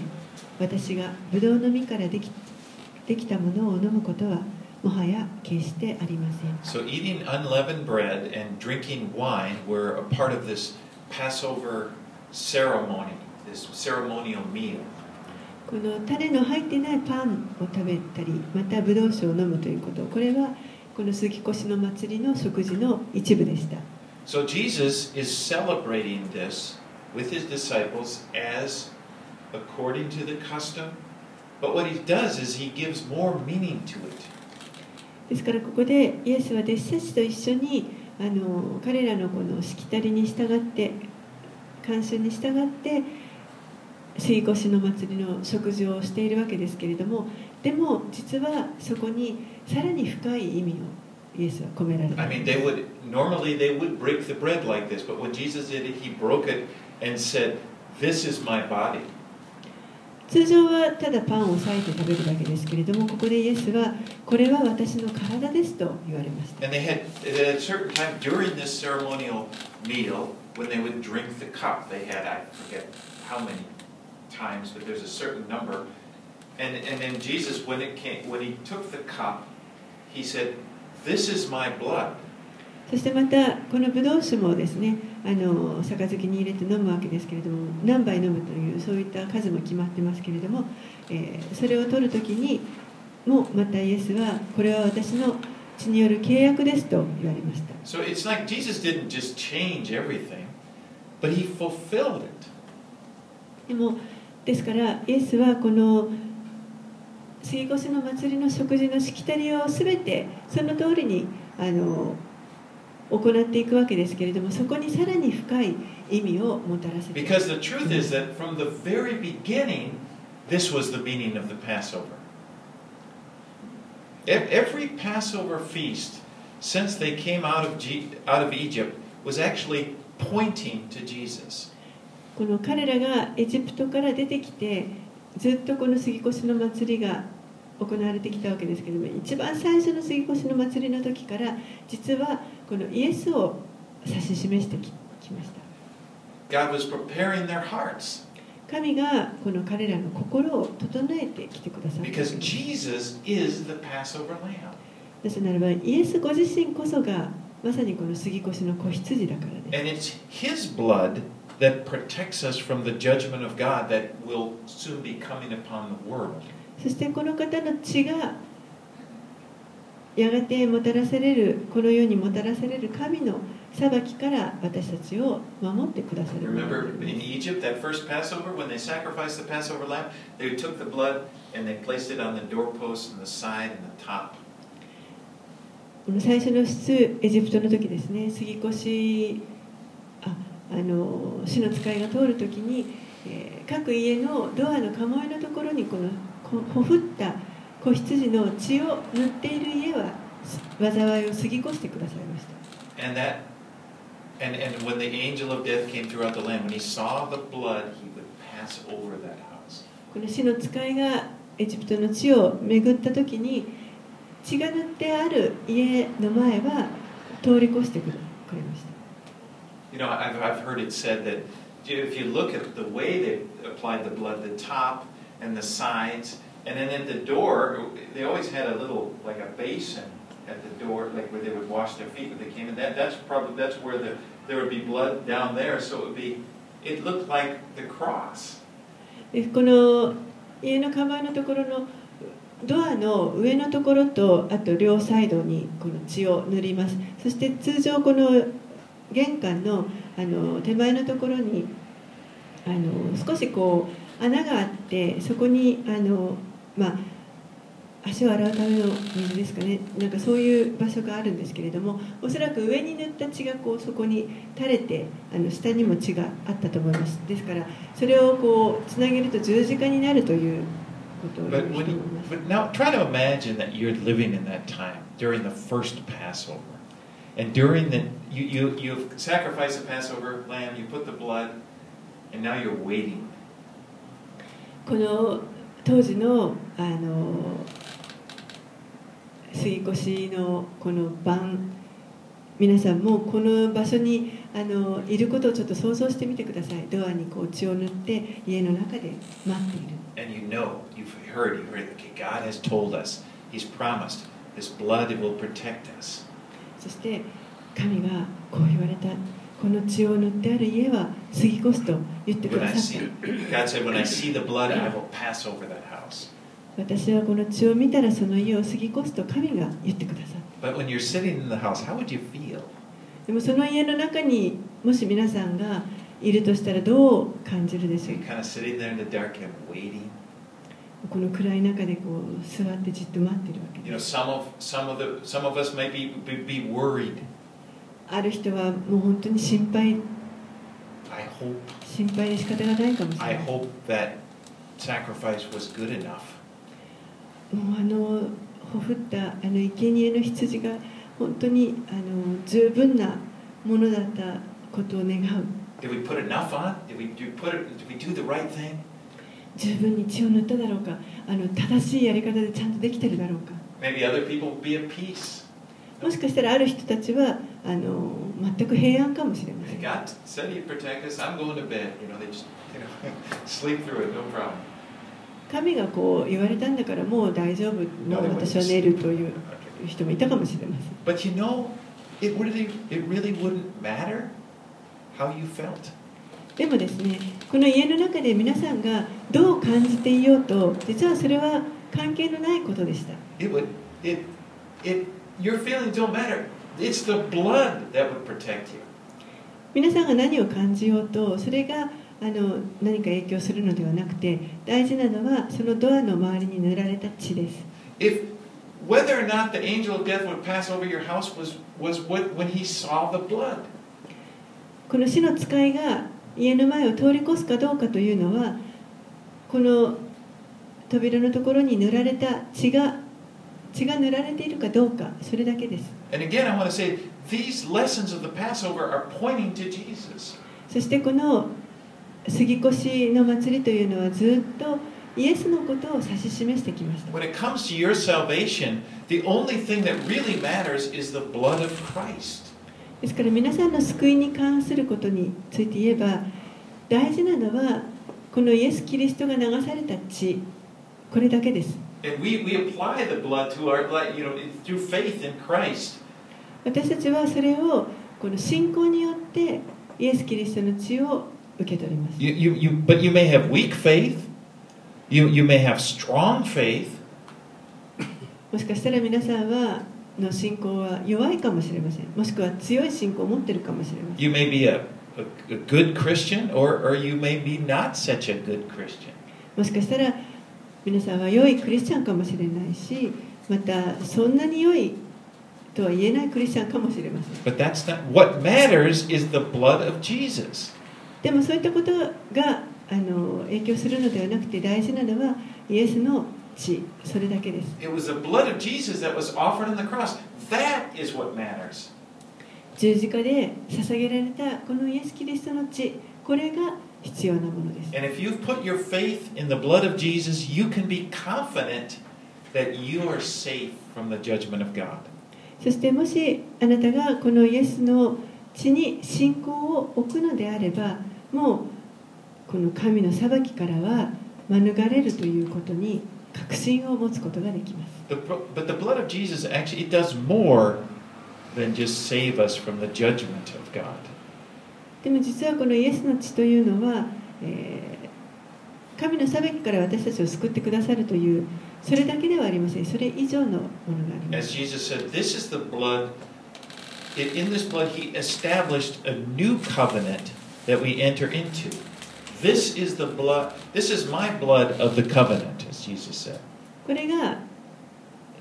私がブドウの実からできできたものを飲むことはもはや決してありません。So, eating unleavened bread and drinking wine were a part of this Passover ceremony, this ceremonial meal. この種の入ってないパンを食べたりまたブドウ酒を飲むということ。これはこの杉越の祭りの食事の一部でした So, Jesus is celebrating this with his disciples as according to the custom. But what he does is he gives more meaning to it. ですからここでイエスは弟子たちと一緒にあの彼らのこのしきたりに従って慣習に従って杉越の祭りの食事をしているわけですけれどもでも実はそこにさらに深い意味をイエスは込められてい I ます mean, they would normally they would break the bread like this, but when Jesus did it, he broke it and said, "This is my body." 通常はただパンを裂いて食べるだけですけれどもここでイエスはこれは私の体ですと言われました And they had at a certain time during this ceremonial meal, when they would drink the cup, they had I forget how many times, but there's a certain number. And and then Jesus, when it came, when he took the cup, he said, "This is my blood." そしてまたこのブドウ酒もですねあの杯に入れて飲むわけですけれども何杯飲むというそういった数も決まってますけれども、えーそれを取る時にもまたイエスはこれは私の血による契約ですと言われました So it's like Jesus didn't just change everything, but he fulfilled it. でもですからイエスはこの杉越の祭りの食事のしきたりを全てその通りにあの行っていくわけですけれどもそこにさらに深い意味をもたらせて Because the truth is that from the very beginning, this was the meaning of the Passover. Ev- Every Passover feast since they came out of, G- out of Egypt was actually pointing to Jesus. この彼らがエジプトから出てきてずっとこの杉越の祭りが行われてきたわけですけれども一番最初の杉越の祭りの時から実はこのイエスを指し示してききました God was preparing their hearts 神がこの彼らの心を整えてきてくださった because す Jesus is the Passover lamb. なぜならばイエスご自身こそがまさにこの杉越の子羊だからです And it's His blood that protects us from the judgment of God that will soon be coming upon the world. そしてこの方の血がやがてもたらされるこの世にもたらされる神の裁きから私たちを守ってくださる Remember で in す Egypt, that first Passover, when they sacrificed the Passover lamb, they took the blood and they placed it on the doorpost and the side and the top. この最初の出エジプトの時ですね杉越ああの死の使いが通る時に、えー各家のドアの鴨居のところにこのこほふった子羊の血を塗っている家は災いを過ぎ越してくださいました And that and, and when the angel of death came throughout the land, when he saw the blood, he would pass over that house. この死の使いがエジプトの地を巡った時に血が塗ってある家の前は通り越してくくれました You know, I've, I've heard it said that if you look at the way they applied the blood, the top and the sides, and then at the door, they always had a little, like a basin at the door, like where they would wash their feet when they came in. That, that's probably, that's where the, there would be blood down there, so it would be, it looked like the cross. でこの家のカバーのところのドアの上のところとあと両サイドにこの血を塗りますそして通常この玄関のあの手前のところにあの少しこう穴があってそこにあの、まあ、足を洗うための水ですかねなんかそういう場所があるんですけれどもおそらく上に塗った血がこうそこに垂れてあの下にも血があったと思いますですからそれをこうつなげると十字架になるということを言 But, う人 when もい you, ます but now try to imagine that you're living in that time during the first Passover. And during the, you, you, you've sacrificed the Passover lamb, you put the blood, and now you're waiting. この当時のあの杉越のこの晩皆さんもこの場所にあのいることをちょっと想像してみてくださいドアにこう血を塗って家の中で待っている And you know, you've heard, you've heard, okay, God has told us, He's promised, this blood will protect us. そして神がこう言われたこの血を塗ってある家は過ぎ越すと言ってくださっ私はこの血を見たらその家を過ぎ越すと神が言ってくださっでもその家の中にもし皆さんがいるとしたらどう感じるでしょうこの暗い中でこう座ってじっと待ってるわけ。ある人はもう本当に心配 I hope 心配で仕方がないかもしれ I ない hope that sacrifice was good enough. もうあのほふったあの生贄の羊が本当にあの十分なものだったことを願う Did we put enough on? Did we do put it? Did we do the right thing? 十分に血を塗っただろうかあの正しいやり方でちゃんとできてるだろうか Maybe other people will be at peace. もしかしたらある人たちはあの全く平安かもしれません。神がこう言われたんだからもう大丈夫の私は寝るという人もいたかもしれません。でもですね、この家の中で皆さんがどう感じていようと、実はそれは関係のないことでした。Your feelings don't matter. It's the blood that would protect you. 皆さんが何を感じようとそれがあの何か影響するのではなくて大事なのはそのドアの周りに塗られた血です If whether or not the angel of death would pass over your house was was what when he saw the blood. この死の使いが家の前を通り越すかどうかというのはこの扉のところに塗られた血が血が塗られているかどうか、それだけです。そしてこの杉越の祭りというのはずっとイエスのことを指し示してきました。ですから皆さんの救いに関することについて言えば大事なのはこのイエス・キリストが流された血これだけです。And we, we apply the blood to our life, you know, through faith in Christ. 私たちはそれをこの信仰によってイエス・キリストの血を受け取ります You, you, you, but you may have weak faith. You, you may have strong faith. もしかしたら皆さんはの信仰は弱いかもしれませんもしくは強い信仰を持っているかもしれません You may be a, a, a good Christian, or, or you may be not such a good Christian. もしかしたら 皆さんは良いクリスチャンかもしれないしまたそんなに良いとは言えないクリスチャンかもしれません But that's not what matters is the blood of Jesus. でもそういったことがあの影響するのではなくて大事なのはイエスの血それだけです It was the blood of Jesus that was offered on the cross. That is what matters. 十字架で捧げられたこのイエス・キリストの血これが必要なものです And if you've put your faith in the blood of Jesus, you can be confident that you are safe from the judgment of God. そしてもしあなたがこのイエスの血に信仰を置くのであればもうこの神の裁きからは免れるということに確信を持つことができます but the blood of Jesus actually it does more than just save us from the judgment of God. でも実はこのイエスの血というのは、えー、神の裁きから私たちを救ってくださるというそれだけではありません。それ以上のものがあります。これが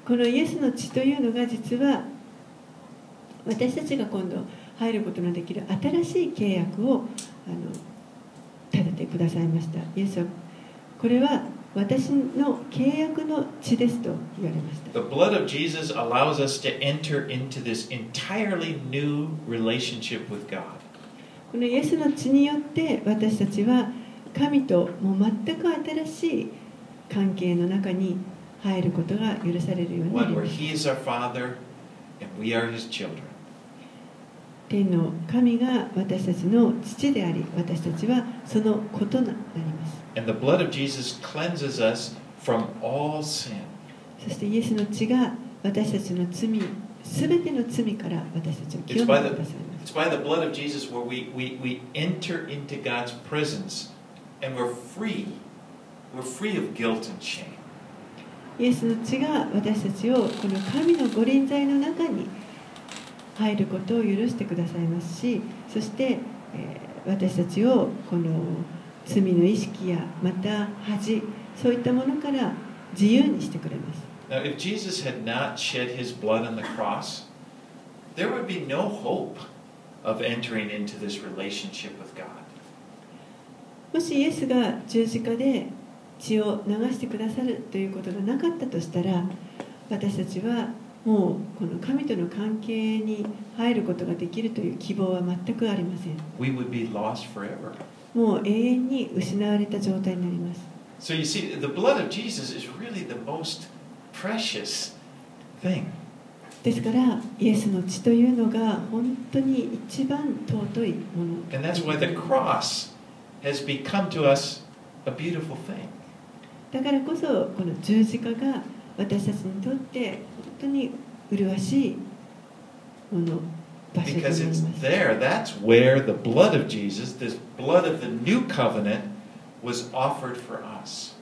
このイエスの血というのが実は私たちが今度入ることのできる新しい契約をあの立ててくださいましたイエスはこれは私の契約の血ですと言われました The blood of Jesus allows us to enter into this entirely new relationship with God. このイエスの血によって私たちは神ともう全く新しい関係の中に入ることが許されるようにな One り where ます He is our Father and we are His children. 天の神が私たちの父であり私たちはその子となります And the blood of Jesus cleanses us from all sin. そしてイエスの血が私たちの罪すべての罪から私たちを清めてくださいます It's by the blood of Jesus where we, we, we enter into God's presence and we're free. We're free of guilt and shame. イエスの血が私たちをこの神の御臨在の中に入ることを許してくださいますしそして、えー私たちをこの罪の意識やまた恥そういったものから自由にしてくれます Now, if Jesus had not shed his blood on the cross, there would be no hope of entering into this relationship with God. もしイエスが十字架で血を流してくださるということがなかったとしたら私たちはもうこの神との関係に入ることができるという希望は全くありません We would be lost forever. もう永遠に失われた状態になります So you see, the blood of Jesus is really the most precious thing. ですからイエスの血というのが本当に一番尊いもの And that's why the cross has become to us a beautiful thing. だからこそこの十字架が私たちにとって本当に麗しいもの Because ま it's す there. That's where the blood of Jesus, this blood of the new covenant, was offered for us.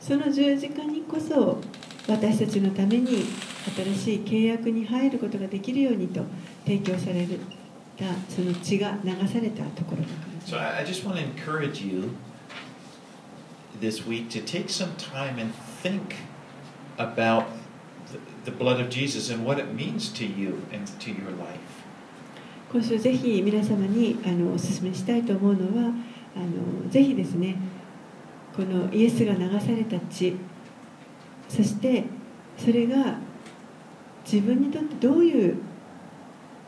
その十字架にこそ私たちのために新しい契約に入ることができるようにと提供されたその血が流されたところだから So I just want to encourage you this week to take some time and think about the, blood of Jesus and what it means to you and to your life. 今週ぜひ皆様にあのお勧めしたいと思うのはあのぜひですねこのイエスが流された血そしてそれが自分にとってどういう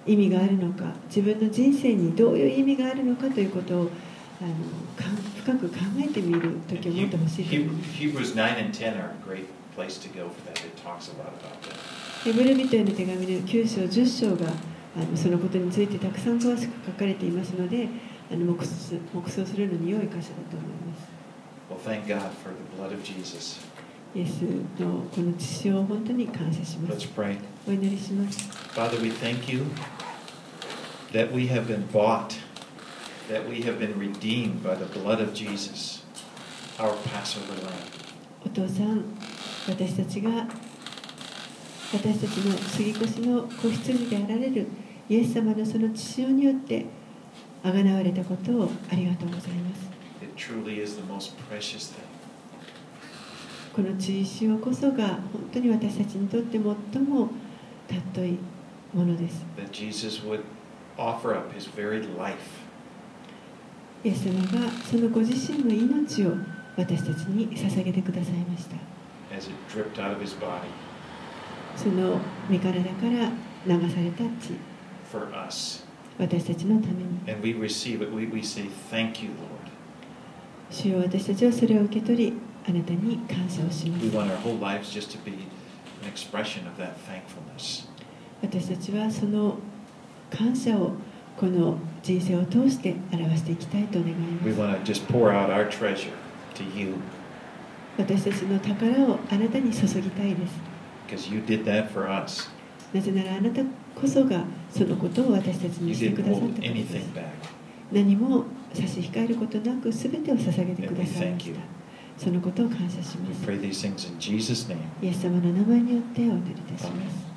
意味があるのか自分の人生にどういう意味があるのかということをあのかん深く考えてみる時を持ってほしいヘブルー・ミトへの手紙の9章、10章があのそのことについてたくさん詳しく書かれていますので、あの目,目想するのに良い箇所だと思います。Well, イエスのこの血潮を本当に感謝します。お祈りします。Father, we thank you that we have been bought. that we have been redeemed by the blood of Jesus, our Passover lamb. お父さん、私たちが私たちの杉越の子羊であられるイエス様のその血潮によってあがなわれたことをありがとうございます。この血潮こそが本当に私たちにとって最も尊いものです。イエス様が自イエス様がそのご自身の命を私たちに捧げてくださいました。その身体から流された血。私たちのために。主よ私たちはそれを受け取り、あなたに感謝をします。私たちはその感謝をこの人生を通して表していきたいと願います。私たちの宝をあなたに注ぎたいです。なぜならあなたこそがそのことを私たちにしてくださったからです。何も差し控えることなく全てを捧げてくださいました。そのことを感謝します。イエス様の名前によってお祈りいたします。